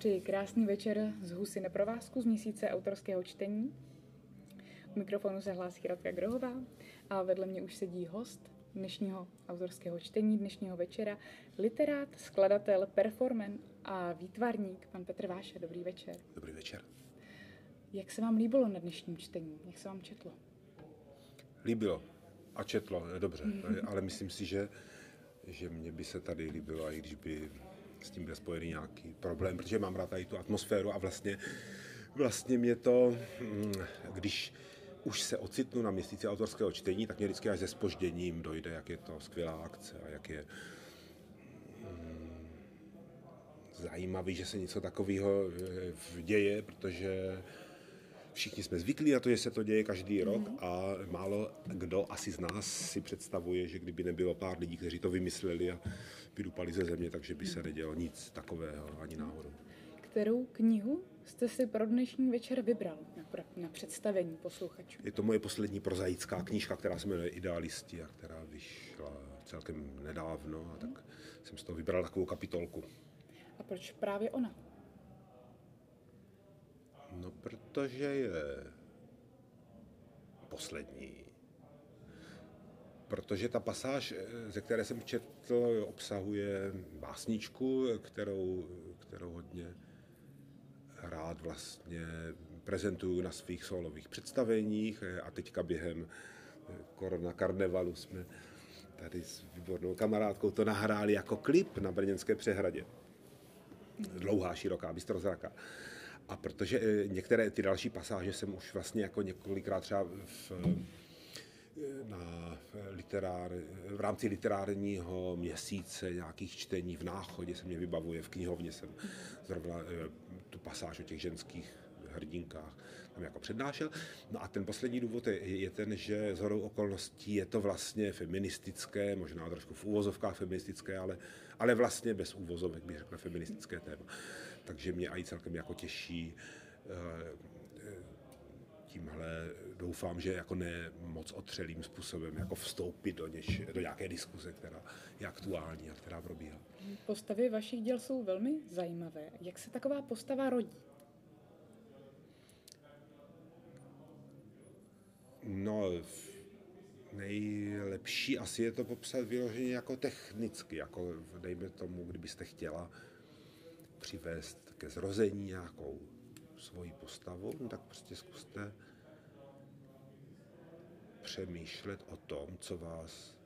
Přeji krásný večer z Husy neprovázku z měsíce autorského čtení. U mikrofonu se hlásí Radka Grohová a vedle mě už sedí host dnešního autorského čtení, dnešního večera, literát, skladatel, performer a výtvarník, pan Petr Váša. Dobrý večer. Dobrý večer. Jak se vám líbilo na dnešním čtení? Jak se vám četlo? Líbilo a četlo, dobře, ale myslím si, že, že mě by se tady líbilo, i když by s tím byl spojený nějaký problém, protože mám rád tady tu atmosféru a vlastně, vlastně mě to, mm, když už se ocitnu na měsíci autorského čtení, tak mě vždycky až se spožděním dojde, jak je to skvělá akce a jak je mm, zajímavý, že se něco takového eh, děje, protože všichni jsme zvyklí na to, že se to děje každý rok mm. a málo kdo asi z nás si představuje, že kdyby nebylo pár lidí, kteří to vymysleli a vydupali ze země, takže by se nedělo nic takového ani náhodou. Kterou knihu jste si pro dnešní večer vybral na, na představení posluchačů? Je to moje poslední prozaická knížka, která se jmenuje Idealisti a která vyšla celkem nedávno a tak jsem z toho vybral takovou kapitolku. A proč právě ona? No, protože je poslední. Protože ta pasáž, ze které jsem četl, obsahuje básničku, kterou, kterou hodně rád vlastně prezentuju na svých solových představeních a teďka během korona karnevalu jsme tady s výbornou kamarádkou to nahráli jako klip na Brněnské přehradě. Dlouhá, široká, bystrozraka. A protože eh, některé ty další pasáže jsem už vlastně jako několikrát třeba v, eh, na literár, v rámci literárního měsíce nějakých čtení v náchodě se mě vybavuje, v knihovně jsem zrovna eh, tu pasáž o těch ženských hrdinkách tam jako přednášel. No a ten poslední důvod je, je ten, že z hodou okolností je to vlastně feministické, možná trošku v úvozovkách feministické, ale, ale vlastně bez úvozovek bych řekl feministické téma. Takže mě i celkem jako těší eh, tímhle doufám, že jako ne moc otřelým způsobem jako vstoupit do, něž, do nějaké diskuze, která je aktuální a která probíhá. Postavy vašich děl jsou velmi zajímavé. Jak se taková postava rodí? No, nejlepší asi je to popsat vyloženě jako technicky, jako dejme tomu, kdybyste chtěla přivést ke zrození nějakou svoji postavu, no tak prostě zkuste přemýšlet o tom, co vás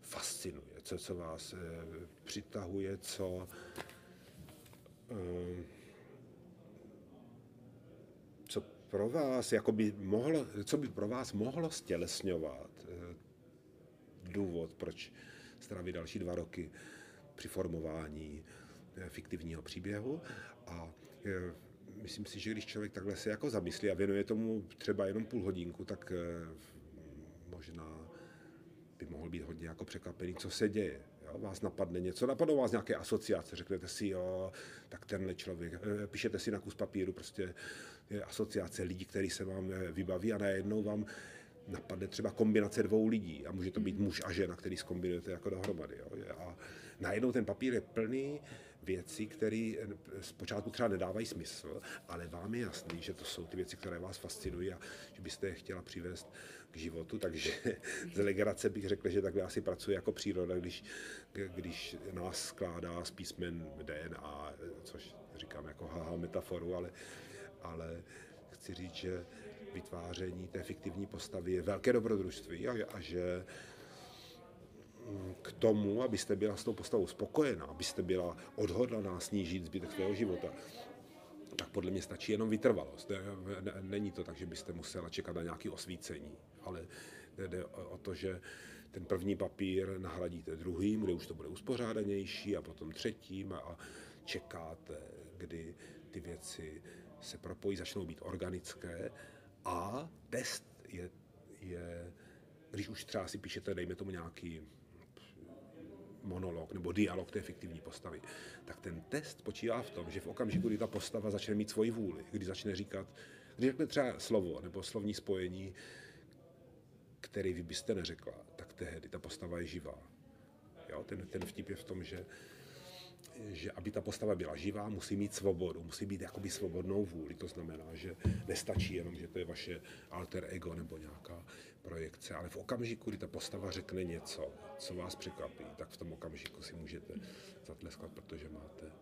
fascinuje, co, co vás e, přitahuje, co e, pro vás, jako by mohlo, co by pro vás mohlo stělesňovat eh, důvod, proč strávit další dva roky při formování fiktivního příběhu a eh, myslím si, že když člověk takhle se jako zamyslí a věnuje tomu třeba jenom půl hodinku, tak možná by mohl být hodně jako překvapený, co se děje. Jo, vás napadne něco, napadnou vás nějaké asociace, řeknete si, jo, tak tenhle člověk, eh, píšete si na kus papíru prostě asociace lidí, který se vám eh, vybaví a najednou vám napadne třeba kombinace dvou lidí a může to být muž a žena, který zkombinujete jako dohromady. Jo? A najednou ten papír je plný věcí, které zpočátku třeba nedávají smysl, ale vám je jasný, že to jsou ty věci, které vás fascinují a že byste je chtěla přivést k životu, takže z legrace bych řekl, že takhle asi pracuje jako příroda, když, když nás skládá z písmen DNA, což říkám jako haha metaforu, ale, ale chci říct, že vytváření té fiktivní postavy je velké dobrodružství a, a že k tomu, abyste byla s tou postavou spokojená, abyste byla odhodlaná snížit zbytek svého života, tak podle mě stačí jenom vytrvalost. Není to tak, že byste musela čekat na nějaké osvícení, ale jde o to, že ten první papír nahradíte druhým, kde už to bude uspořádanější a potom třetím a čekáte, kdy ty věci se propojí, začnou být organické a test je, je když už třeba si píšete, dejme tomu nějaký monolog nebo dialog té fiktivní postavy, tak ten test počívá v tom, že v okamžiku, kdy ta postava začne mít svoji vůli, kdy začne říkat, když řekne třeba slovo nebo slovní spojení, který vy byste neřekla, tak tehdy ta postava je živá. Jo? Ten, ten vtip je v tom, že že aby ta postava byla živá, musí mít svobodu, musí být jakoby svobodnou vůli. To znamená, že nestačí jenom, že to je vaše alter ego nebo nějaká projekce, ale v okamžiku, kdy ta postava řekne něco, co vás překvapí, tak v tom okamžiku si můžete zatleskat, protože máte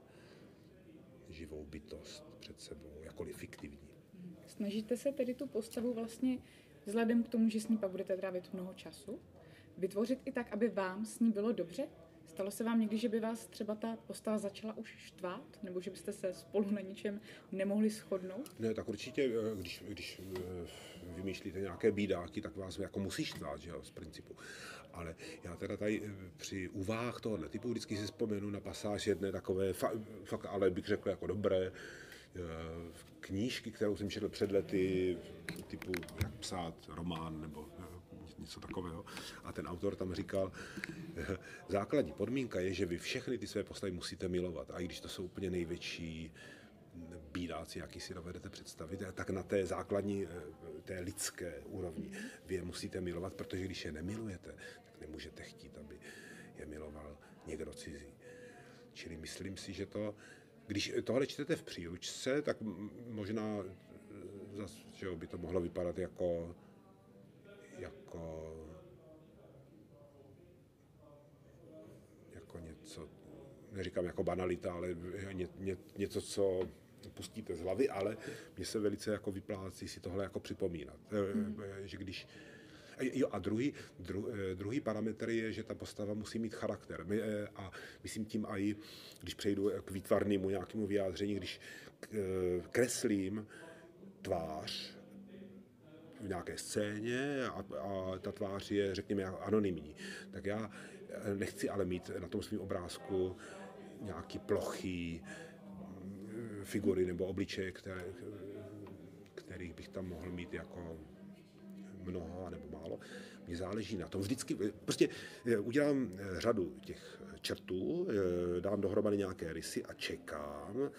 živou bytost před sebou, jakkoliv fiktivní. Snažíte se tedy tu postavu vlastně, vzhledem k tomu, že s ní pak budete trávit mnoho času, vytvořit i tak, aby vám s ní bylo dobře? Stalo se vám někdy, že by vás třeba ta postava začala už štvát? Nebo že byste se spolu na něčem nemohli shodnout? Ne, tak určitě, eh, když, když eh, vymýšlíte nějaké bídáky, tak vás jako musí štvát, že jo, z principu. Ale já teda tady eh, při úvahách tohohle typu vždycky si vzpomenu na pasáž jedné takové, fakt, ale bych řekl jako dobré, knížky, kterou jsem četl před lety, typu jak psát román nebo něco takového. A ten autor tam říkal, základní podmínka je, že vy všechny ty své postavy musíte milovat. A i když to jsou úplně největší bídáci, jaký si dovedete představit, tak na té základní, té lidské úrovni vy je musíte milovat, protože když je nemilujete, tak nemůžete chtít, aby je miloval někdo cizí. Čili myslím si, že to, když tohle čtete v příručce, tak možná eh, zase, že by to mohlo vypadat jako jako, jako něco, neříkám jako banalita, ale ně, ně, něco, co pustíte z hlavy, ale mně se velice jako vyplácí si tohle jako připomínat. Mm. Že když, Jo, a druhý, dru, druhý parametr je, že ta postava musí mít charakter. A myslím tím i, když přejdu k výtvarnému nějakému vyjádření, když kreslím tvář, v nějaké scéně a, a ta tvář je, řekněme, anonymní. Tak já eh, nechci ale mít na tom svém obrázku nějaký plochý mm, figury nebo obličeje, které, kterých bych tam mohl mít jako mnoho nebo málo. Mně záleží na tom. Vždycky, prostě eh, udělám eh, řadu těch čertů, dám dohromady nějaké rysy a čekám,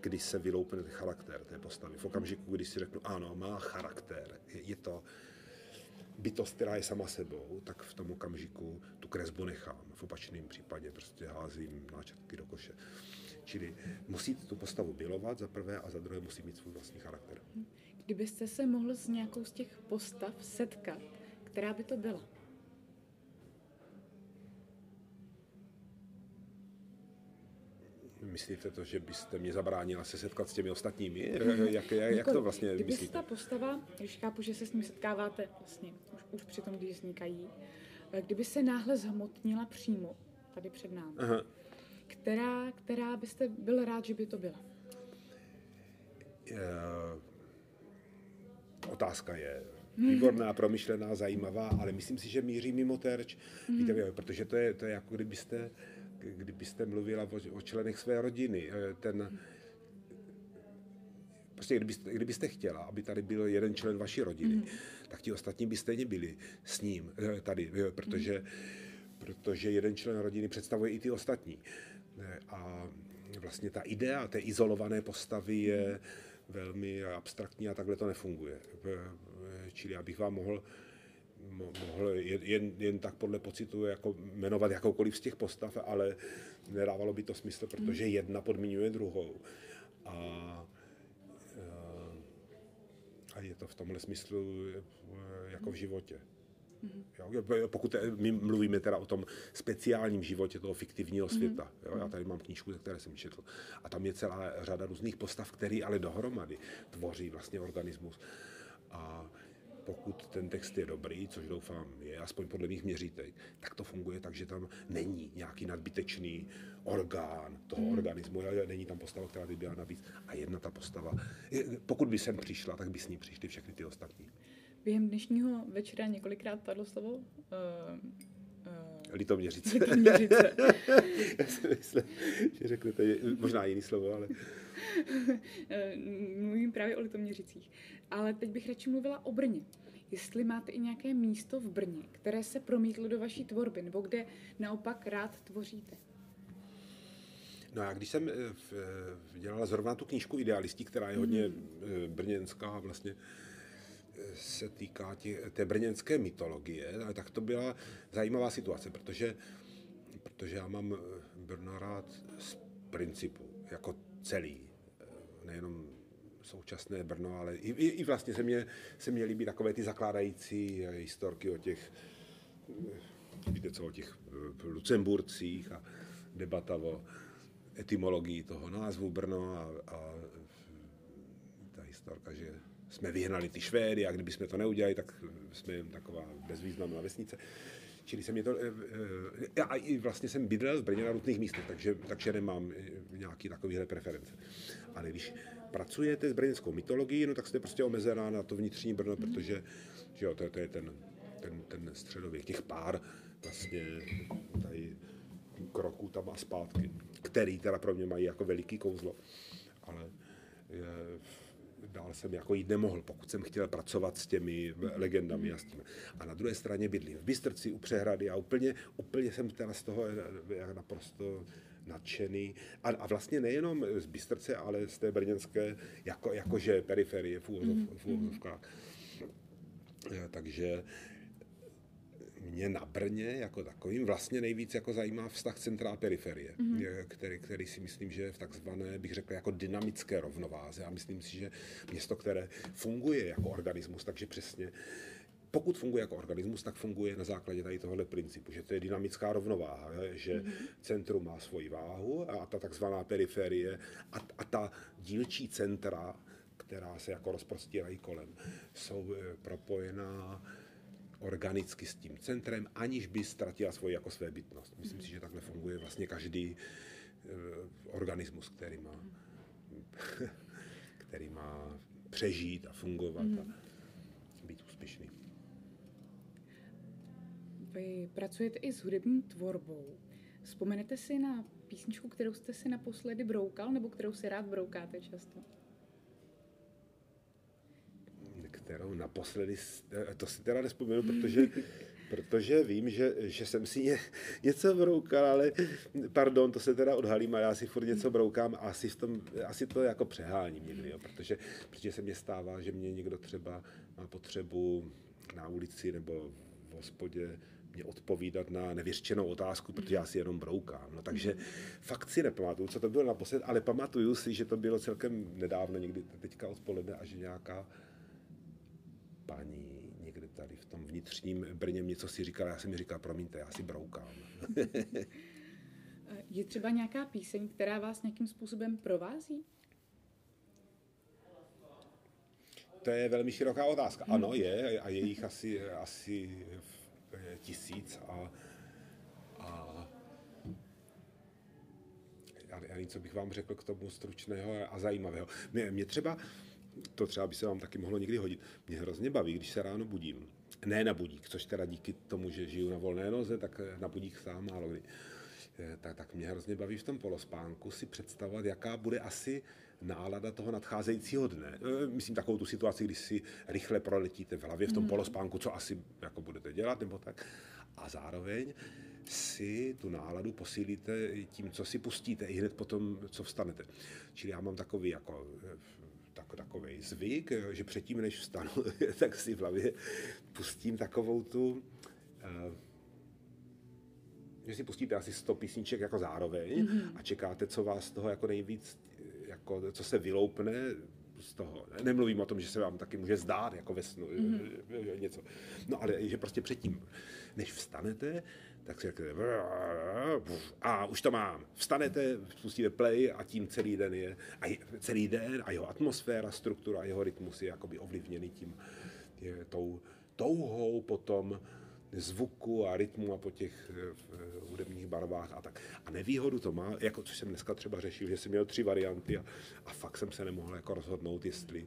kdy se vyloupne ten charakter té postavy. V okamžiku, kdy si řeknu, ano, má charakter, je, je to bytost, která je sama sebou, tak v tom okamžiku tu kresbu nechám. V opačném případě prostě házím náčrtky do koše. Čili musí tu postavu bilovat za prvé a za druhé musí mít svůj vlastní charakter. Kdybyste se mohl s nějakou z těch postav setkat, která by to byla? Myslíte to, že byste mě zabránila se setkat s těmi ostatními? Jak, jak, jak to vlastně Kdyby myslíte? ta postava, když chápu, že se s ním setkáváte vlastně už, už při tom, když vznikají, eh, kdyby se náhle zhmotnila přímo tady před námi, Aha. Která, která byste byl rád, že by to byla? Je, otázka je výborná, promyšlená, zajímavá, ale myslím si, že míří mimo terč, mm. Víte, protože to je, to je jako kdybyste kdybyste mluvila o, o členech své rodiny, eh, ten, prostě kdybyste, kdybyste chtěla, aby tady byl jeden člen vaší rodiny, mm. tak ti ostatní by stejně byli s ním eh, tady, eh, protože, mm. protože jeden člen rodiny představuje i ty ostatní. A vlastně ta idea té izolované postavy je velmi abstraktní a takhle to nefunguje. Čili abych vám mohl mohl jen, jen tak podle pocitu jako jmenovat jakoukoliv z těch postav, ale nedávalo by to smysl, protože hmm. jedna podmiňuje druhou. A, eh, a je to v tomhle smyslu eh, jako v životě. Hmm. Jo, pokud my mluvíme teda o tom speciálním životě toho fiktivního hmm. světa. Jo, já tady mám knížku, ze které jsem četl. A tam je celá řada různých postav, které ale dohromady tvoří vlastně organismus. A pokud ten text je dobrý, což doufám je, aspoň podle mých měřítek, tak to funguje tak, že tam není nějaký nadbytečný orgán toho hmm. organismu, není tam postava, která by byla navíc. A jedna ta postava, pokud by sem přišla, tak by s ní přišly všechny ty ostatní. Během dnešního večera několikrát padlo slovo uh, uh, Litoměřice. Litoměřice. Já si myslím, že řeknete možná jiný slovo, ale... Eh, mluvím právě o Litoměřicích. Ale teď bych radši mluvila o Brně. Jestli máte i nějaké místo v Brně, které se promítlo do vaší tvorby, nebo kde naopak rád tvoříte? No a když jsem eh, eh, dělala zrovna tu knížku Idealistí, která je hodně mm-hmm. brněnská a vlastně se týká tě, té brněnské mytologie, tak to byla zajímavá situace, protože, protože já mám Brno rád z principu, jako celý, eh, nejenom současné Brno, ale i, i, i vlastně se mě, se mě líbí takové ty zakládající historky o těch, eh, víte co, o těch eh, Lucemburcích a debata o etymologii toho názvu Brno a, a ta historka, že jsme vyhnali ty Švédy a kdyby jsme to neudělali, tak jsme jen taková bezvýznamná vesnice. Čili jsem mě to, já i vlastně jsem bydlel v Brně na různých místech, takže, takže nemám nějaký takovýhle preference. Ale když pracujete s brněnskou mytologií, no tak jste prostě omezená na to vnitřní Brno, mm. protože že jo, to, to je ten, ten, ten středověk, těch pár vlastně tady kroků tam a zpátky, který teda pro mě mají jako veliký kouzlo. Ale je, dál jsem jako jít nemohl, pokud jsem chtěl pracovat s těmi legendami a s tím. A na druhé straně bydlím v Bystrci u přehrady a úplně, úplně jsem teda z toho naprosto nadšený. A, a vlastně nejenom z Bystrce, ale z té brněnské, jako, jakože periferie v, úvozov, v úvozovkách. Takže mě na Brně jako takovým vlastně nejvíc jako zajímá vztah centrá periferie, mm-hmm. který, který si myslím, že je v takzvané, bych řekl, jako dynamické rovnováze. A myslím si, že město, které funguje jako organismus, takže přesně pokud funguje jako organismus, tak funguje na základě tady tohohle principu, že to je dynamická rovnováha, že mm-hmm. centrum má svoji váhu a ta takzvaná periferie a, a ta dílčí centra, která se jako rozprostírají kolem, jsou eh, propojená organicky s tím centrem, aniž by ztratila svoji jako své bytnost. Myslím si, že takhle funguje vlastně každý uh, organismus, který má, který má přežít a fungovat a mhm. být úspěšný. Vy pracujete i s hudební tvorbou. Vzpomenete si na písničku, kterou jste si naposledy broukal, nebo kterou si rád broukáte často? kterou naposledy, eh, to si teda nespomenu, protože, protože vím, že, že jsem si ně, něco broukal, ale pardon, to se teda odhalím a já si furt něco broukám a asi, v tom, asi to jako přeháním někdy, jo, protože, protože se mě stává, že mě někdo třeba má potřebu na ulici nebo v hospodě mě odpovídat na nevěřčenou otázku, protože já si jenom broukám. No, takže fakt si nepamatuju, co to bylo naposled, ale pamatuju si, že to bylo celkem nedávno, někdy teďka odpoledne a že nějaká paní někde tady v tom vnitřním Brně něco si říkala, já jsem mi říkal, promiňte, já si broukám. je třeba nějaká píseň, která vás nějakým způsobem provází? To je velmi široká otázka. Ano, je a je jich asi, asi tisíc a, a já něco bych vám řekl k tomu stručného a zajímavého. Mě, mě třeba to třeba by se vám taky mohlo někdy hodit. Mě hrozně baví, když se ráno budím. Ne na budík, což teda díky tomu, že žiju na volné noze, tak na budík sám málo kdy. Eh, tak, tak mě hrozně baví v tom polospánku si představovat, jaká bude asi nálada toho nadcházejícího dne. Eh, myslím takovou tu situaci, kdy si rychle proletíte v hlavě v tom mm. polospánku, co asi jako budete dělat, nebo tak. A zároveň si tu náladu posílíte tím, co si pustíte, i hned potom, co vstanete. Čili já mám takový jako eh, tak, takový zvyk, že předtím, než vstanu, tak si v hlavě pustím takovou tu, uh, že si pustíte asi 100 písniček jako zároveň mm-hmm. a čekáte, co vás toho jako nejvíc, jako, co se vyloupne z toho. Nemluvím o tom, že se vám taky může zdát jako ve snu mm-hmm. něco. No ale že prostě předtím, než vstanete, tak si řeknete, a už to mám. Vstanete, spustíte play a tím celý den je, a celý den a jeho atmosféra, struktura, jeho rytmus je jakoby ovlivněný tím, je tou touhou potom zvuku a rytmu a po těch uh, hudebních barvách a tak. A nevýhodu to má, jako což jsem dneska třeba řešil, že jsem měl tři varianty a, a fakt jsem se nemohl jako rozhodnout, jestli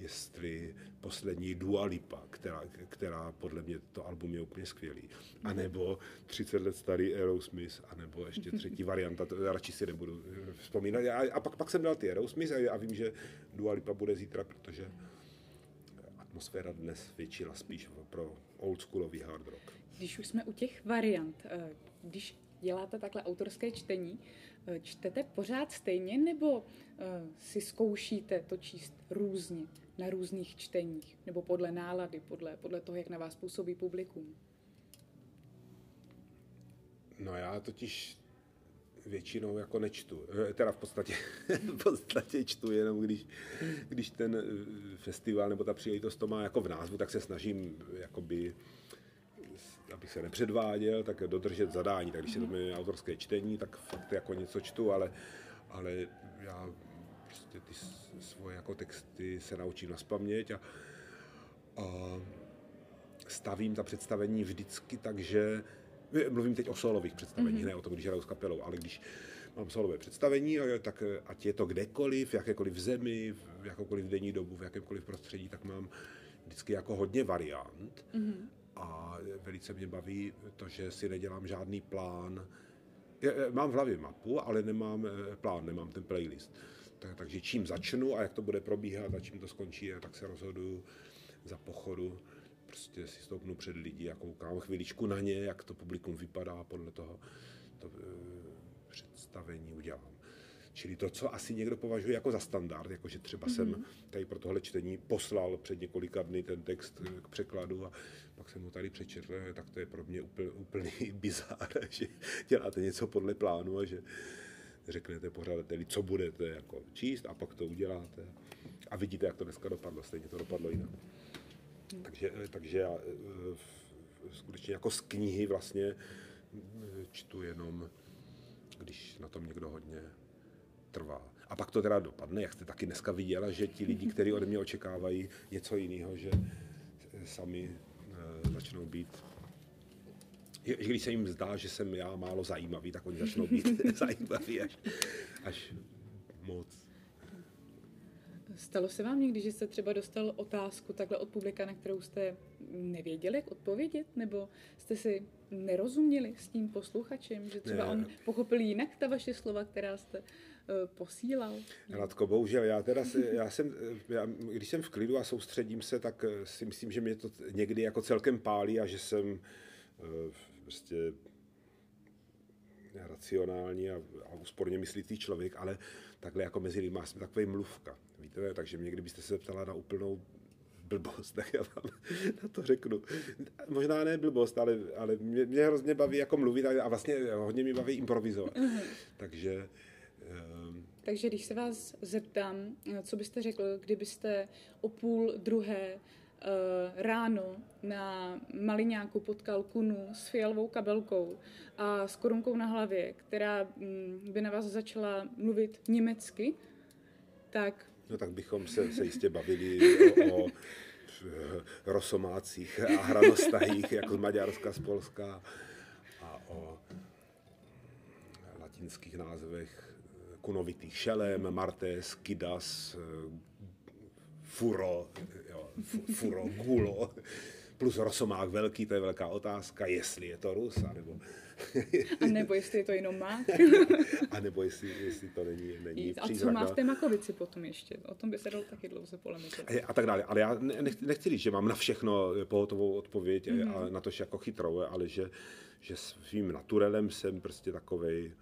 jestli poslední Dua Lipa, která, která podle mě to album je úplně skvělý, a nebo 30 let starý Aerosmith, a nebo ještě třetí varianta, to radši si nebudu vzpomínat. A, a pak, pak jsem dal ty Aerosmith a, a vím, že Dua Lipa bude zítra, protože atmosféra dnes většila spíš pro oldschoolový hard rock. Když už jsme u těch variant, eh, když děláte takhle autorské čtení, eh, čtete pořád stejně nebo eh, si zkoušíte to číst různě? na různých čteních, nebo podle nálady, podle, podle toho, jak na vás působí publikum? No já totiž většinou jako nečtu. Eh, Teda v podstatě, v podstatě čtu jenom, když, když ten eh, festival nebo ta příležitost to má jako v názvu, tak se snažím jakoby abych se nepředváděl, tak dodržet zadání. Tak když se to jmenuje autorské čtení, tak fakt jako něco čtu, ale, ale já prostě ty svoje jako texty se naučím na spaměť a, a stavím ta představení vždycky tak, že mluvím teď o solových představení, mm-hmm. ne o tom, když hraju s kapelou, ale když mám solové představení, tak ať je to kdekoliv, v jakékoliv zemi, v jakoukoliv denní dobu, v jakémkoliv prostředí, tak mám vždycky jako hodně variant. Mm-hmm. A velice mě baví to, že si nedělám žádný plán. Mám v hlavě mapu, ale nemám eh, plán, nemám ten playlist. Tak, takže čím začnu a jak to bude probíhat a čím to skončí, tak se rozhoduju za pochodu. Prostě si stoupnu před lidi a koukám chviličku na ně, jak to publikum vypadá, podle toho to e, představení udělám. Čili to, co asi někdo považuje jako za standard, jakože třeba mm-hmm. jsem mhm. tady pro tohle čtení poslal před několika dny ten text k překladu a pak jsem ho tady přečetl, tak to je pro mě úplný, úplný bizár, že děláte něco podle plánu a že řeknete pořadateli, co budete jako číst a pak to uděláte. A vidíte, jak to dneska dopadlo, stejně to dopadlo jinak. Takže, takže já eh, skutečně jako z knihy vlastně eh, čtu jenom, když na tom někdo hodně trvá. A pak to teda dopadne, jak jste taky dneska viděla, že ti lidi, kteří ode mě očekávají něco jiného, že sami eh, začnou být když se jim zdá, že jsem já málo zajímavý, tak oni začnou být zajímaví až, až moc. Stalo se vám někdy, že jste třeba dostal otázku takhle od publika, na kterou jste nevěděli, jak odpovědět? Nebo jste si nerozuměli s tím posluchačem, že třeba ne. on pochopil jinak ta vaše slova, která jste uh, posílal? Radko, bohužel, já teda si, já jsem, já, když jsem v klidu a soustředím se, tak eh, si myslím, že mě to někdy jako celkem pálí a že jsem uh, prostě racionální a, a úsporně myslící člověk, ale takhle jako mezi lidmi jsem takový mluvka, víte, takže mě kdybyste se ptala na úplnou blbost, tak já vám na to řeknu. Možná ne blbost, ale, ale mě, mě hrozně baví jako mluvit a vlastně hodně mi baví improvizovat. Uh-huh. Takže um, takže když se vás zeptám, co byste řekl, kdybyste o půl druhé uh, ráno na Maliňáku potkal kunu s fialovou kabelkou a s korunkou na hlavě, která um, by na vás začala mluvit německy, tak... No tak bychom se, se jistě bavili o, o rosomácích a hranostajích, jako z Maďarska, z Polska a o latinských názvech kunovitých šelem, martes, kidas, furo, jo, furo, gulo, plus rosomák velký, to je velká otázka, jestli je to Rus, anebo... A nebo jestli je to jenom mák. a nebo jestli, jestli to není, není A co má v té makovici potom ještě? O tom by se dalo taky dlouze polemizovat. A, tak dále. Ale já nechci, nechci říct, že mám na všechno pohotovou odpověď mm-hmm. a na to jako chytrou, ale že, že svým naturelem jsem prostě takovej,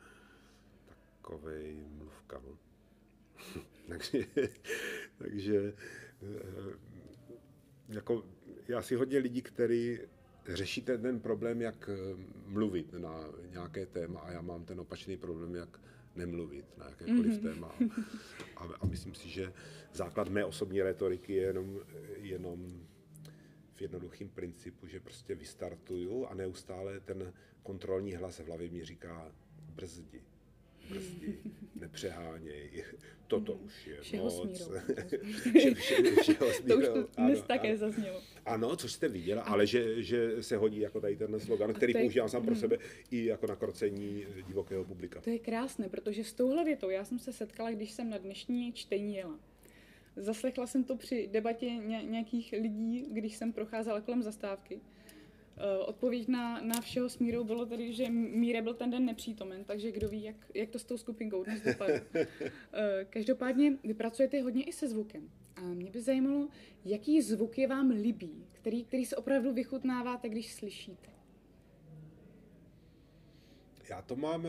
takovej mluvka. No. takže, takže eh, jako já si hodně lidí, kteří řeší ten, ten problém, jak eh, mluvit na nějaké téma a já mám ten opačný problém, jak nemluvit na jakékoliv mm-hmm. téma. A, a myslím si, že základ mé osobní retoriky je jenom, jenom v jednoduchém principu, že prostě vystartuju a neustále ten kontrolní hlas v hlavě mi říká brzdi brzdí, nepřeháněj, toto už je všeho moc. Smírou. vše, vše, všeho smírou. To už to dnes ano, také ano. zaznělo. Ano, což jste viděla, ale že, že se hodí jako tady ten slogan, který je, používám sám pro hmm. sebe i jako na krocení divokého publika. To je krásné, protože s touhle větou já jsem se setkala, když jsem na dnešní čtení jela. Zaslechla jsem to při debatě nějakých lidí, když jsem procházela kolem zastávky. Eh, odpověď na, na všeho s Mírou bylo tedy, že Míre byl ten den nepřítomen, takže kdo ví, jak, jak to s tou skupinkou dnes dopadne. Eh, každopádně vy pracujete hodně i se zvukem. A mě by zajímalo, jaký zvuk je vám líbí, který, který se opravdu vychutnáváte, když slyšíte. Já to mám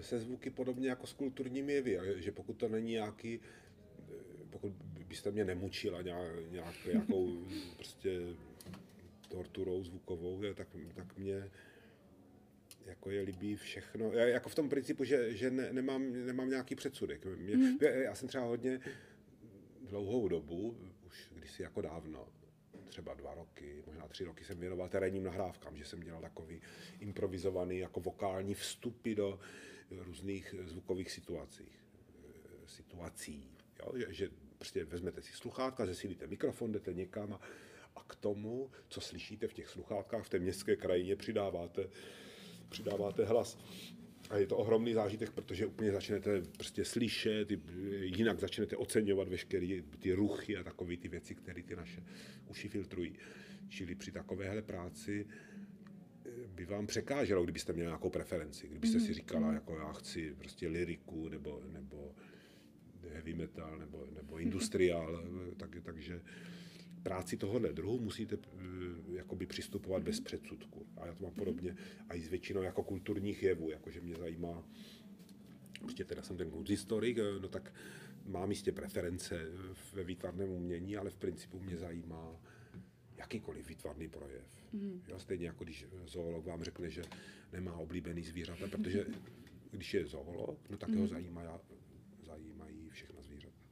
se zvuky podobně jako s kulturními jevy, že pokud to není nějaký, eh, pokud byste mě nemučila nějak, nějakou prostě torturou zvukovou, tak, tak mě jako je líbí všechno, já, jako v tom principu, že, že ne, nemám, nemám nějaký předsudek. Mě, Mhm. já, já jsem třeba hodně dlouhou dobu, už kdysi jako dávno, třeba dva roky, možná tři roky jsem věnoval terénním nahrávkám, že jsem dělal takový improvizovaný jako vokální vstupy do různých zvukových situací. situací jo? Že, že prostě vezmete si sluchátka, zesílíte mikrofon, jdete někam a, a k tomu, co slyšíte v těch sluchátkách v té městské krajině, přidáváte, přidáváte hlas. A je to ohromný zážitek, protože úplně začnete prostě slyšet, jinak začnete oceňovat veškeré ty ruchy a takové ty věci, které ty naše uši filtrují. Čili při takovéhle práci eh, by vám překáželo, kdybyste měli nějakou preferenci, kdybyste si říkala, jako já chci prostě liriku nebo, nebo heavy metal nebo, nebo industriál, tak, takže práci tohohle druhu musíte uh, jakoby přistupovat bez předsudku. A já to mám podobně a i s většinou jako kulturních jevů, jakože mě zajímá, prostě teda jsem ten kunsthistorik, no tak mám jistě preference ve výtvarném umění, ale v principu mě zajímá jakýkoliv výtvarný projev. Mm. Jo, stejně jako když zoolog vám řekne, že nemá oblíbený zvířata, protože když je zoolog, no tak mm. ho zajímá, zajímají všechna zvířata.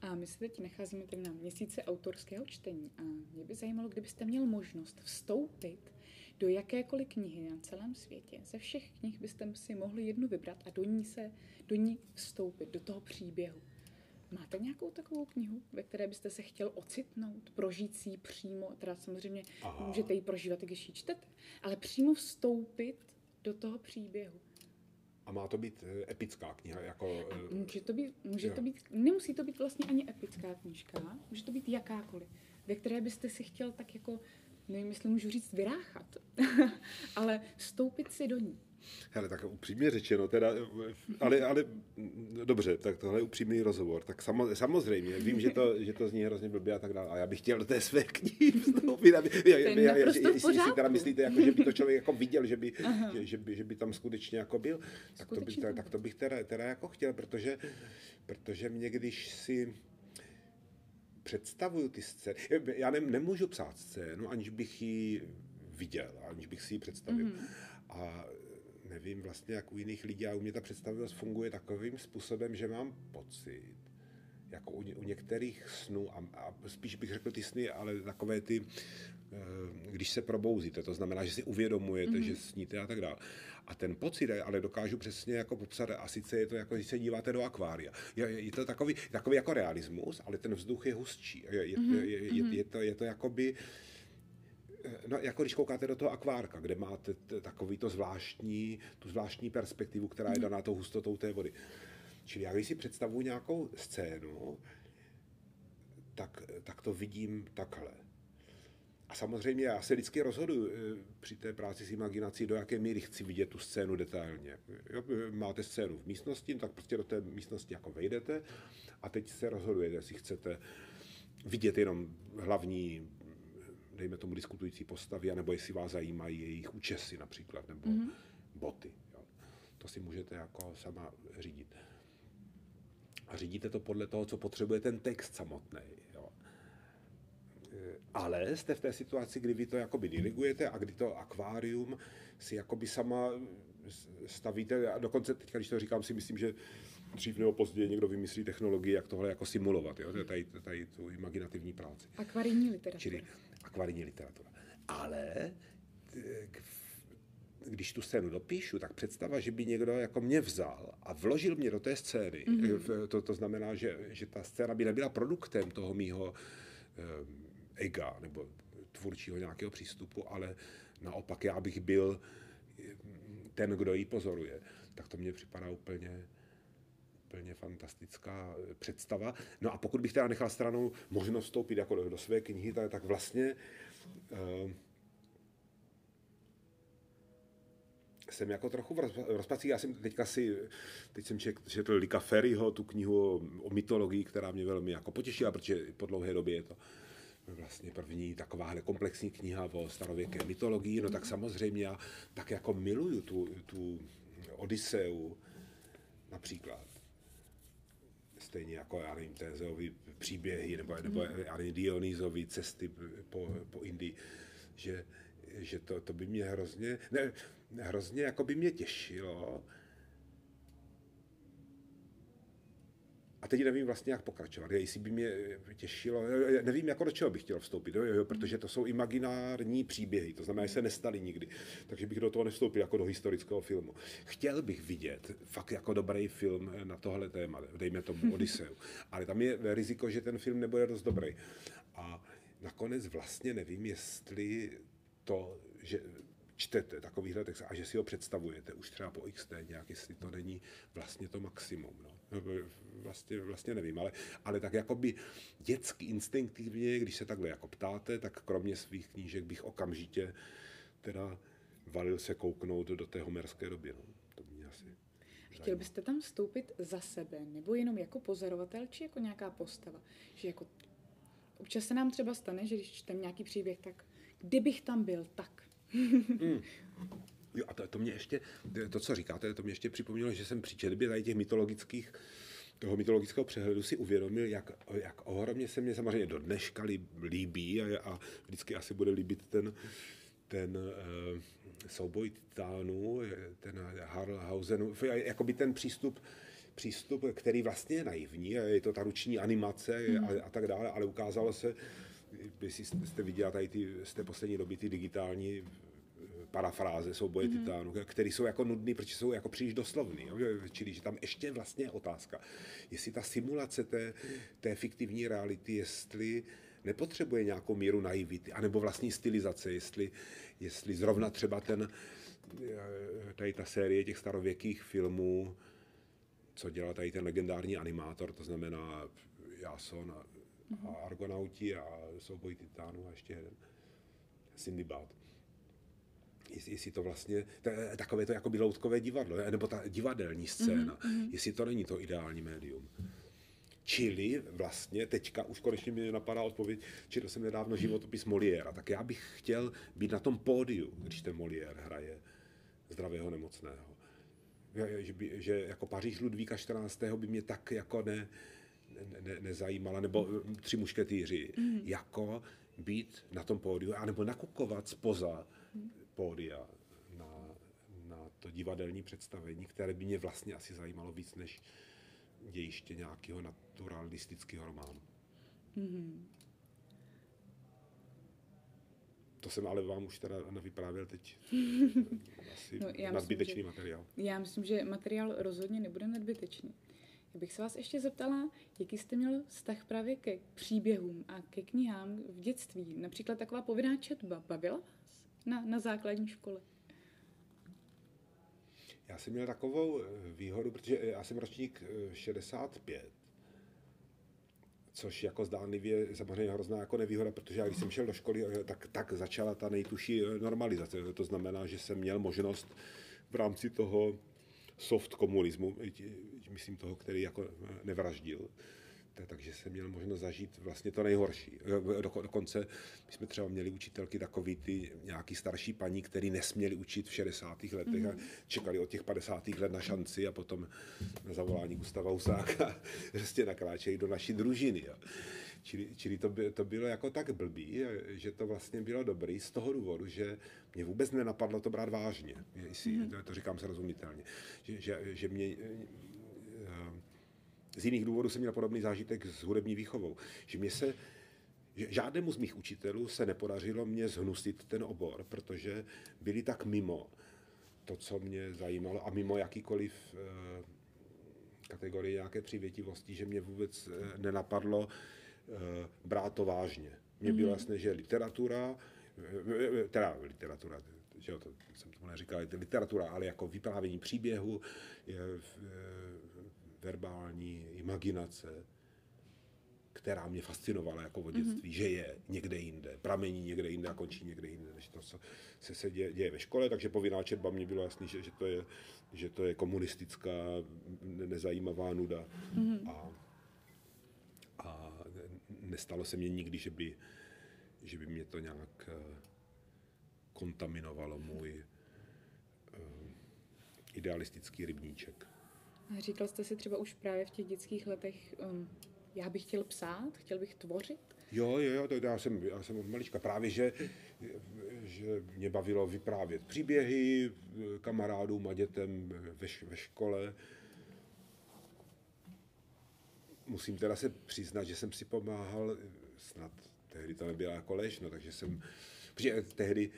A my se teď nacházíme tady na měsíce autorského čtení a mě by zajímalo, kdybyste měl možnost vstoupit do jakékoliv knihy na celém světě. Ze všech knih byste si mohli jednu vybrat a do ní se, do ní vstoupit, do toho příběhu. Máte nějakou takovou knihu, ve které byste se chtěl ocitnout, prožít si ji přímo, teda samozřejmě Aha. můžete ji prožívat, když ji čtete, ale přímo vstoupit do toho příběhu. A má to být epická kniha? Jako, a může to být, může to být, nemusí to být vlastně ani epická knižka, může to být jakákoliv, ve které byste si chtěl tak jako, nevím, jestli můžu říct vyráchat, ale vstoupit si do ní. Hele, tak upřímně řečeno, teda, ale, ale dobře, tak tohle je upřímný rozhovor. Tak samo, samozřejmě, vím, že to, že to zní hrozně blbě a tak dále. A já bych chtěl do té své knihy vstoupit. Aby, já, já, já, jestli si teda myslíte, jako, že by to člověk jako viděl, že by, že, že, by, že by tam skutečně jako byl, tak to bych, tak, tak to bych teda, teda jako chtěl, protože, protože mě, když si představuju ty scény, já ne, nemůžu psát scénu, aniž bych ji viděl, aniž bych si ji představil. Mm. A nevím vlastně, jak u jiných lidí, a u mě ta představivost funguje takovým způsobem, že mám pocit, jako u, u některých snů, a, a spíš bych řekl ty sny, ale takové ty, když se probouzíte, to znamená, že si uvědomujete, mm-hmm. že sníte a tak dále. A ten pocit, ale dokážu přesně jako popsat, a sice je to jako, když se díváte do akvária. Je, je to takový, takový jako realismus, ale ten vzduch je hustší. Je, je, mm-hmm. je, je, je, je, to, je to jakoby, no, jako když koukáte do toho akvárka, kde máte t- takový to zvláštní, tu zvláštní perspektivu, která je daná tou hustotou té vody. Čili já když si představuji nějakou scénu, tak, tak to vidím takhle. A samozřejmě já se vždycky rozhoduji při té práci s imaginací, do jaké míry chci vidět tu scénu detailně. Jo, máte scénu v místnosti, tak prostě do té místnosti jako vejdete a teď se rozhodujete, jestli chcete vidět jenom hlavní dejme tomu diskutující postavy, nebo jestli vás zajímají jejich účesy například, nebo mm-hmm. boty. Jo. To si můžete jako sama řídit. A řídíte to podle toho, co potřebuje ten text samotný. Ale jste v té situaci, kdy vy to jakoby dirigujete a kdy to akvárium si jakoby sama stavíte. A dokonce teď, když to říkám, si myslím, že dřív nebo později někdo vymyslí technologii, jak tohle jako simulovat, jo? Tady, tady tu imaginativní práci. Akvarijní literatura. Čili akvarijní literatura. Ale když tu scénu dopíšu, tak představa, že by někdo jako mě vzal a vložil mě do té scény, mm-hmm. to, to znamená, že, že ta scéna by nebyla produktem toho mýho um, ega nebo tvůrčího nějakého přístupu, ale naopak já bych byl ten, kdo ji pozoruje, tak to mně připadá úplně úplně fantastická představa. No a pokud bych teda nechal stranou možnost vstoupit jako do, do své knihy, tak, tak vlastně uh, jsem jako trochu v rozpacích. Já jsem teďka si, teď jsem četl Lika Ferryho, tu knihu o, o mytologii, která mě velmi jako potěšila, protože po dlouhé době je to vlastně první takováhle komplexní kniha o starověké mytologii, no tak samozřejmě já tak jako miluju tu, tu Odiseu například. Stejně jako, já nevím, Tézeovi příběhy, nebo, nebo já nevím, Dionýzovi cesty po, po Indii, že že to, to by mě hrozně, ne, hrozně jako by mě těšilo, A teď nevím vlastně, jak pokračovat. Jestli by mě těšilo, nevím, jako do čeho bych chtěl vstoupit, jo, jo, protože to jsou imaginární příběhy, to znamená, že se nestaly nikdy. Takže bych do toho nevstoupil jako do historického filmu. Chtěl bych vidět fakt jako dobrý film na tohle téma, dejme tomu Odiseu. Ale tam je riziko, že ten film nebude dost dobrý. A nakonec vlastně nevím, jestli to, že čtete takovýhle text a že si ho představujete už třeba po XT nějak, jestli to není vlastně to maximum. No. Vlastně, vlastně nevím, ale, ale tak jakoby dětsky, instinktivně, když se takhle jako ptáte, tak kromě svých knížek bych okamžitě teda valil se kouknout do té homerské doby. No. To mě asi Chtěl byste tam vstoupit za sebe, nebo jenom jako pozorovatel, či jako nějaká postava? Že jako občas se nám třeba stane, že když čtem nějaký příběh, tak kdybych tam byl, tak. mm. Jo, a to, to mě ještě, to, co říkáte, to mě ještě připomnělo, že jsem při četbě tady těch mytologických toho mytologického přehledu si uvědomil, jak, jak ohromně se mě samozřejmě do dneška líbí a, a vždycky asi bude líbit ten, ten uh, souboj titánů, ten Harlhausen, jakoby ten přístup, přístup, který vlastně je naivní, je to ta ruční animace mm. a, a tak dále, ale ukázalo se, jestli jste viděla tady ty, z té poslední doby ty digitální parafráze souboje mm-hmm. titánů, které jsou jako nudné, protože jsou jako příliš doslovný. Jo? Čili, že tam ještě vlastně je otázka, jestli ta simulace té, té fiktivní reality, jestli nepotřebuje nějakou míru naivity, anebo vlastní stylizace, jestli, jestli zrovna třeba ten, eh, tady ta série těch starověkých filmů, co dělal tady ten legendární animátor, to znamená Jason a, a Argonauti a souboj titánů a ještě jeden, Bad jestli, jestli to vlastně, takové to jako loutkové divadlo, nebo ta divadelní scéna, mm-hmm. jestli to není to ideální médium. Čili vlastně teďka už konečně mi napadá odpověď, četl jsem nedávno životopis Moliéra, tak já bych chtěl být na tom pódiu, když ten Moliér hraje zdravého nemocného. Že, by, že jako Paříž Ludvíka 14. by mě tak jako ne, ne, nezajímala, nebo tři mušketýři, mm. jako být na tom pódiu, anebo nakukovat spoza pódia na, na to divadelní představení, které by mě vlastně asi zajímalo víc než dějiště nějakého naturalistického románu. Mm-hmm. To jsem ale vám už teda nevyprávěl teď. Asi no, já nadbytečný myslím, materiál. Já myslím, že materiál rozhodně nebude nadbytečný. Já bych se vás ještě zeptala, jaký jste měl vztah právě ke příběhům a ke knihám v dětství. Například taková povinná četba. Bavila vás? Na, na základní škole? Já jsem měl takovou eh, výhodu, protože já jsem ročník 65, eh, což jako zdánlivě samozřejmě hrozná jako nevýhoda, protože já když jsem šel do školy, eh, tak, tak začala ta nejtuší normalizace. To znamená, že jsem měl možnost v rámci toho soft komunismu, myslím toho, který jako nevraždil, takže jsem měl možnost zažít vlastně to nejhorší. Dokonce my jsme třeba měli učitelky takový ty nějaký starší paní, který nesměli učit v 60. letech mm-hmm. a mhm. čekali od těch 50. let na šanci a potom na zavolání Gustava Husáka prostě nakráčejí do naší družiny. Jo. Čili, čili to, by, to bylo jako tak blbý, že to vlastně bylo dobrý z toho důvodu, že mě vůbec nenapadlo to brát vážně, jestli, mm-hmm. to, to říkám srozumitelně, že, že, že mě z jiných důvodů jsem měl podobný zážitek s hudební výchovou. Že mě se že žádnému z mých učitelů se nepodařilo mě zhnusit ten obor, protože byli tak mimo to, co mě zajímalo a mimo jakýkoliv eh, kategorie nějaké přivětivosti, že mě vůbec eh, nenapadlo eh, brát to vážně. Mně bylo mhm. jasné, že literatura, teda literatura, že jo, to jsem tomu neříkal, literatura, ale jako vyprávění příběhu, je, verbální imaginace, která mě fascinovala jako od dětství, mm-hmm. že je někde jinde, pramení někde jinde a končí někde jinde, než to, co se, se děje, děje ve škole, takže povinná četba mě bylo jasný, že, že, to, je, že to je komunistická, nezajímavá nuda. Mm-hmm. A, a nestalo se mně nikdy, že by, že by mě to nějak eh, kontaminovalo můj uh, idealistický rybníček. Říkal jste si třeba už právě v těch dětských letech, um, já bych chtěl psát, chtěl bych tvořit? Jo, jo, jo, to já jsem, já jsem od malička. Právě, že, že mě bavilo vyprávět příběhy kamarádům a dětem ve, ve škole. Musím teda se přiznat, že jsem si pomáhal, snad tehdy to nebyla jako lež, no, takže jsem, protože tehdy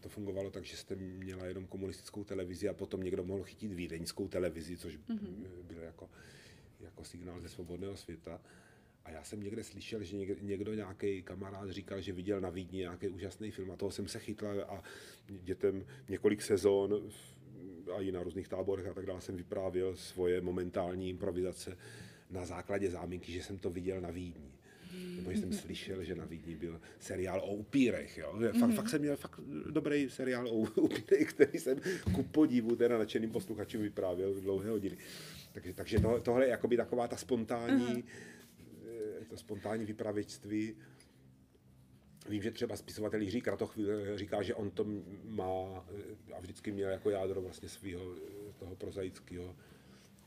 to fungovalo tak, že jste měla jenom komunistickou televizi a potom někdo mohl chytit vídeňskou televizi, což mm-hmm. bylo jako, jako signál ze svobodného světa. A já jsem někde slyšel, že někdo, nějaký kamarád říkal, že viděl na Vídni nějaký úžasný film a toho jsem se chytl a dětem několik sezon a i na různých táborech a tak dále jsem vyprávěl svoje momentální improvizace na základě záminky, že jsem to viděl na Vídni. Nebo jsem slyšel, že na Vídni byl seriál o upírech. Jo? Fakt, mm-hmm. fakt jsem měl fakt dobrý seriál o upírech, který jsem ku podivu teda nadšeným posluchačům vyprávěl dlouhé hodiny. Takže, takže to, tohle je jakoby taková ta spontánní, uh-huh to spontánní vypravěčství. Vím, že třeba spisovatel Jiří Kratoch říká, že on to má a vždycky měl jako jádro vlastně svého toho prozaického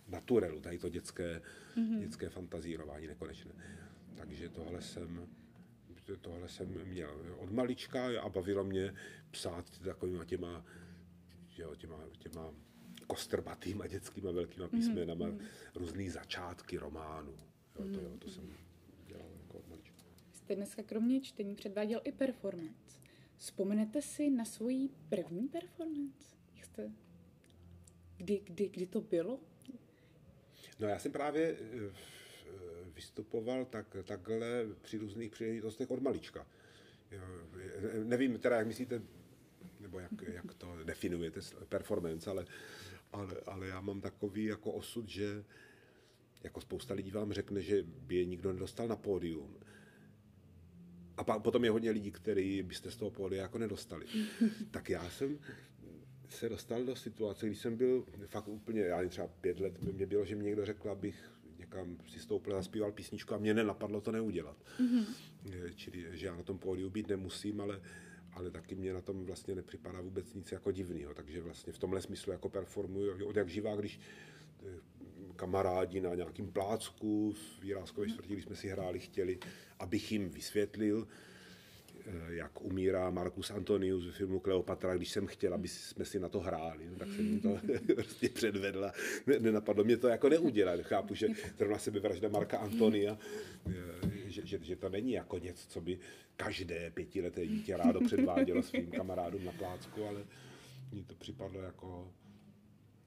naturelu, tady to dětské, mm-hmm. dětské fantazírování nekonečné. Takže tohle jsem, tohle jsem měl od malička a bavilo mě psát takovýma těma, jo, těma, těma kostrbatýma dětskýma velkýma písmenama mm-hmm. různý začátky románů. Jo, to, jo, to jsem jste dneska kromě čtení předváděl i performance. Vzpomenete si na svoji první performance? Jak jste... Kdy, kdy, kdy to bylo? No já jsem právě eh, vystupoval tak, takhle při různých příležitostech od malička. Nevím teda, jak myslíte, nebo jak, jak to definujete, performance, ale, ale, ale já mám takový jako osud, že jako spousta lidí vám řekne, že by je nikdo nedostal na pódium a pa, potom je hodně lidí, který byste z toho pódia jako nedostali. tak já jsem se dostal do situace, když jsem byl fakt úplně, já třeba pět let, by mě bylo, že mi někdo řekl, abych někam si stoupil a zpíval písničku a mě nenapadlo to neudělat. Mm-hmm. Čili, že já na tom pódiu být nemusím, ale, ale taky mě na tom vlastně nepřipadá vůbec nic jako divného. Takže vlastně v tomhle smyslu jako performuju od jak živá, když kamarádi na nějakým plácku v Jiráskové čtvrti, když jsme si hráli, chtěli, abych jim vysvětlil, eh, jak umírá Marcus Antonius ve filmu Kleopatra, když jsem chtěl, aby jsme si na to hráli, no, tak jsem jim to prostě předvedla. Nenapadlo mě to jako neudělat. Chápu, že zrovna sebevražda Marka Antonia, eh, že, že, že, to není jako něco, co by každé pětileté dítě rádo předvádělo svým kamarádům na plácku, ale mně to připadlo jako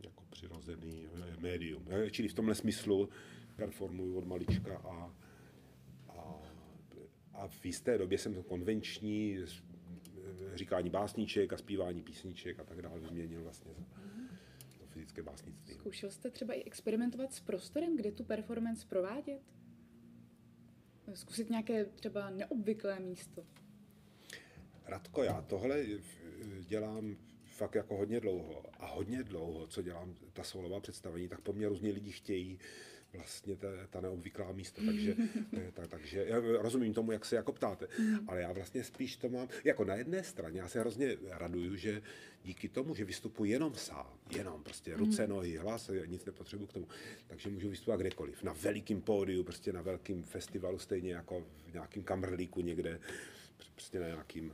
jako přirozený eh, médium. Eh, čili v tomhle smyslu performuju od malička a, a v jisté době jsem konvenční eh, říkání básníček a zpívání písniček a tak dále vyměnil vlastně za to fyzické básnictví. Zkoušel jste třeba i experimentovat s prostorem, kde tu performance provádět? Zkusit nějaké třeba neobvyklé místo? Radko, já tohle dělám fakt jako hodně dlouho a hodně dlouho, co dělám ta solová představení, tak po mně různě lidi chtějí vlastně ta, ta neobvyklá místa, takže, ta, takže já rozumím tomu, jak se jako ptáte, ale já vlastně spíš to mám, jako na jedné straně, já se hrozně raduju, že díky tomu, že vystupuji jenom sám, jenom prostě ruce, nohy, hlas, nic nepotřebuji k tomu, takže můžu vystupovat kdekoliv, na velikém pódiu, prostě na velkém festivalu, stejně jako v nějakém kamrlíku někde, prostě na nějakým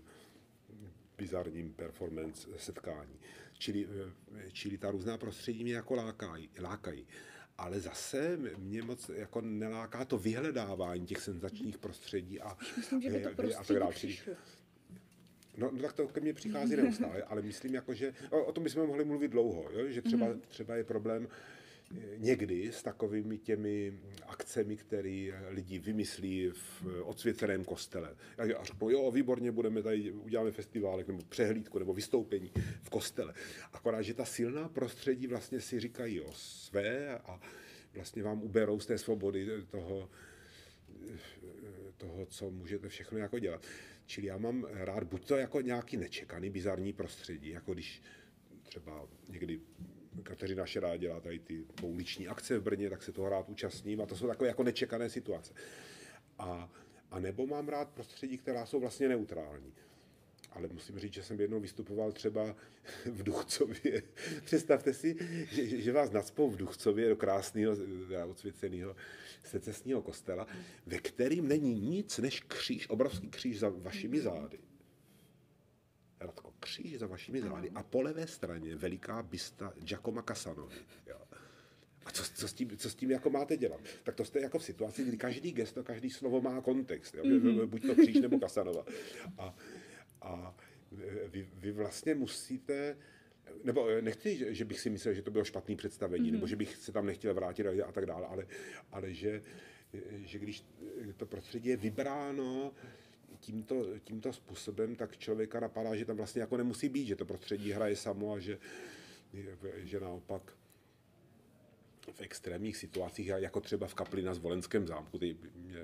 bizarním performance setkání. Čili, eh, čili ta různá prostředí mě jako lákají, lákají. Ale zase mě moc jako neláká to vyhledávání těch senzačních prostředí a, Myslím, že by to prostě a tak dále. No, no tak to ke mně přichází neustále, ale myslím, jako, že o, o tom bychom mohli mluvit dlouho, jo? že třeba, mm-hmm. třeba je problém někdy s takovými těmi akcemi, které lidi vymyslí v odsvěceném kostele. A řeknou, jo, výborně, budeme tady, uděláme festiválek nebo přehlídku nebo vystoupení v kostele. Akorát, že ta silná prostředí vlastně si říkají o své a vlastně vám uberou z té svobody toho, toho, co můžete všechno jako dělat. Čili já mám rád buď to jako nějaký nečekaný, bizarní prostředí, jako když třeba někdy Kateřina Šerá dělá tady ty pouliční akce v Brně, tak se toho rád účastním a to jsou takové jako nečekané situace. A, a nebo mám rád prostředí, která jsou vlastně neutrální. Ale musím říct, že jsem jednou vystupoval třeba v Duchcově. Představte si, že, že vás nadspou v Duchcově do krásného, odsvěceného secesního kostela, ve kterým není nic než kříž, obrovský kříž za vašimi zády. Radko, kříž za vašimi zády a po levé straně veliká bysta Giacomo Casanovi. Jo. A co, co, s tím, co s tím jako máte dělat? Tak to jste jako v situaci, kdy každý gesto, každý slovo má kontext. Jo? Mm-hmm. Buď to kříž nebo Kasanova. A, a vy, vy vlastně musíte, nebo nechci, že bych si myslel, že to bylo špatné představení, mm-hmm. nebo že bych se tam nechtěl vrátit a tak dále, ale, ale že, že když to prostředí je vybráno tímto, tímto způsobem, tak člověka napadá, že tam vlastně jako nemusí být, že to prostředí hraje samo a že, že naopak v extrémních situacích, jako třeba v kapli na Zvolenském zámku, teď mě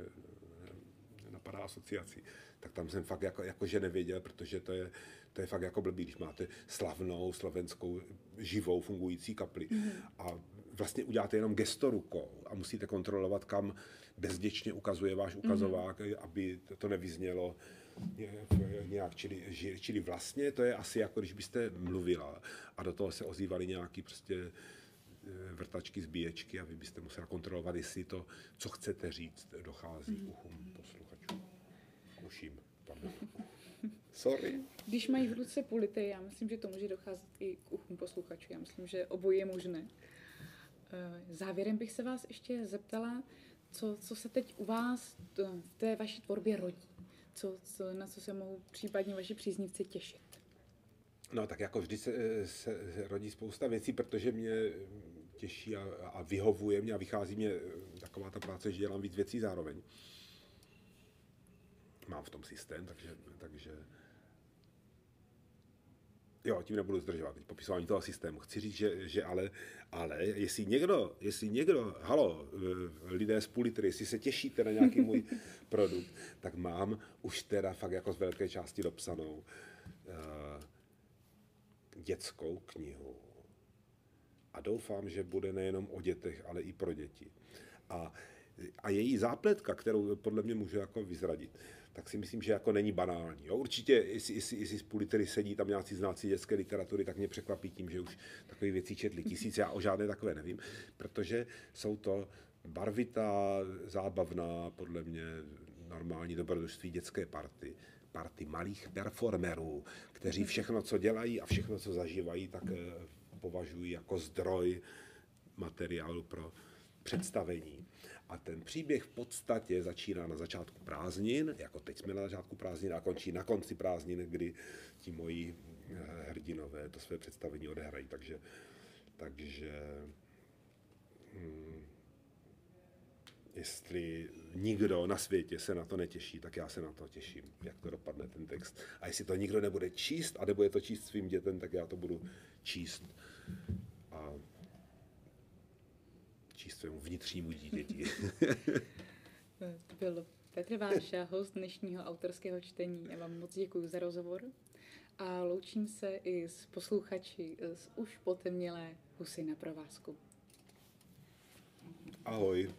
napadá asociací, tak tam jsem fakt jako, jako že nevěděl, protože to je, to je fakt jako blbý, když máte slavnou slovenskou živou fungující kapli mm-hmm. a vlastně uděláte jenom gesto rukou a musíte kontrolovat, kam bezděčně ukazuje váš ukazovák, mm-hmm. aby to nevyznělo nějak, čili, čili vlastně to je asi jako když byste mluvila a do toho se ozývali nějaký prostě Eh, vrtačky, zbíječky a vy byste musela kontrolovat, jestli to, co chcete říct, dochází mm. uchům posluchačů. Uším, pardon. Sorry. Když mají v ruce pulity, já myslím, že to může docházet i k uchům posluchačů. Já myslím, že obojí je možné. Eh, závěrem bych se vás ještě zeptala, co, co se teď u vás v té vaší tvorbě rodí? Co, co, na co se mohou případně vaši příznivci těšit? No tak jako vždy se, se rodí spousta věcí, protože mě těší a, a vyhovuje mě a vychází mě taková ta práce, že dělám víc věcí zároveň. Mám v tom systém, takže, takže Jo, tím nebudu zdržovat, teď popisování toho systému. Chci říct, že, že ale, ale jestli někdo, jestli někdo, halo, lidé z Pulitry, jestli se těšíte na nějaký můj produkt, tak mám už teda fakt jako z velké části dopsanou uh, dětskou knihu. A doufám, že bude nejenom o dětech, ale i pro děti. A, a její zápletka, kterou podle mě můžu jako vyzradit, tak si myslím, že jako není banální. Jo? Určitě, jestli, jestli, jestli tedy sedí tam nějací znáci dětské literatury, tak mě překvapí tím, že už takové věci četli tisíce, já o žádné takové nevím, protože jsou to barvitá, zábavná, podle mě normální dobrodružství dětské party, party malých performerů, kteří všechno, co dělají a všechno, co zažívají, tak eh, považují jako zdroj materiálu pro představení. A ten příběh v podstatě začíná na začátku prázdnin, jako teď jsme na začátku prázdnin a končí na konci prázdnin, kdy ti moji eh, hrdinové to své představení odehrají. Takže, takže hmm, jestli nikdo na světě se na to netěší, tak já se na to těším, jak to dopadne ten text. A jestli to nikdo nebude číst a nebude to číst svým dětem, tak já to budu číst a číst svému vnitřnímu dítěti. to byl Petr Váša, host dnešního autorského čtení. Já vám moc děkuji za rozhovor a loučím se i s posluchači z už potemnělé husy na provázku. Ahoj.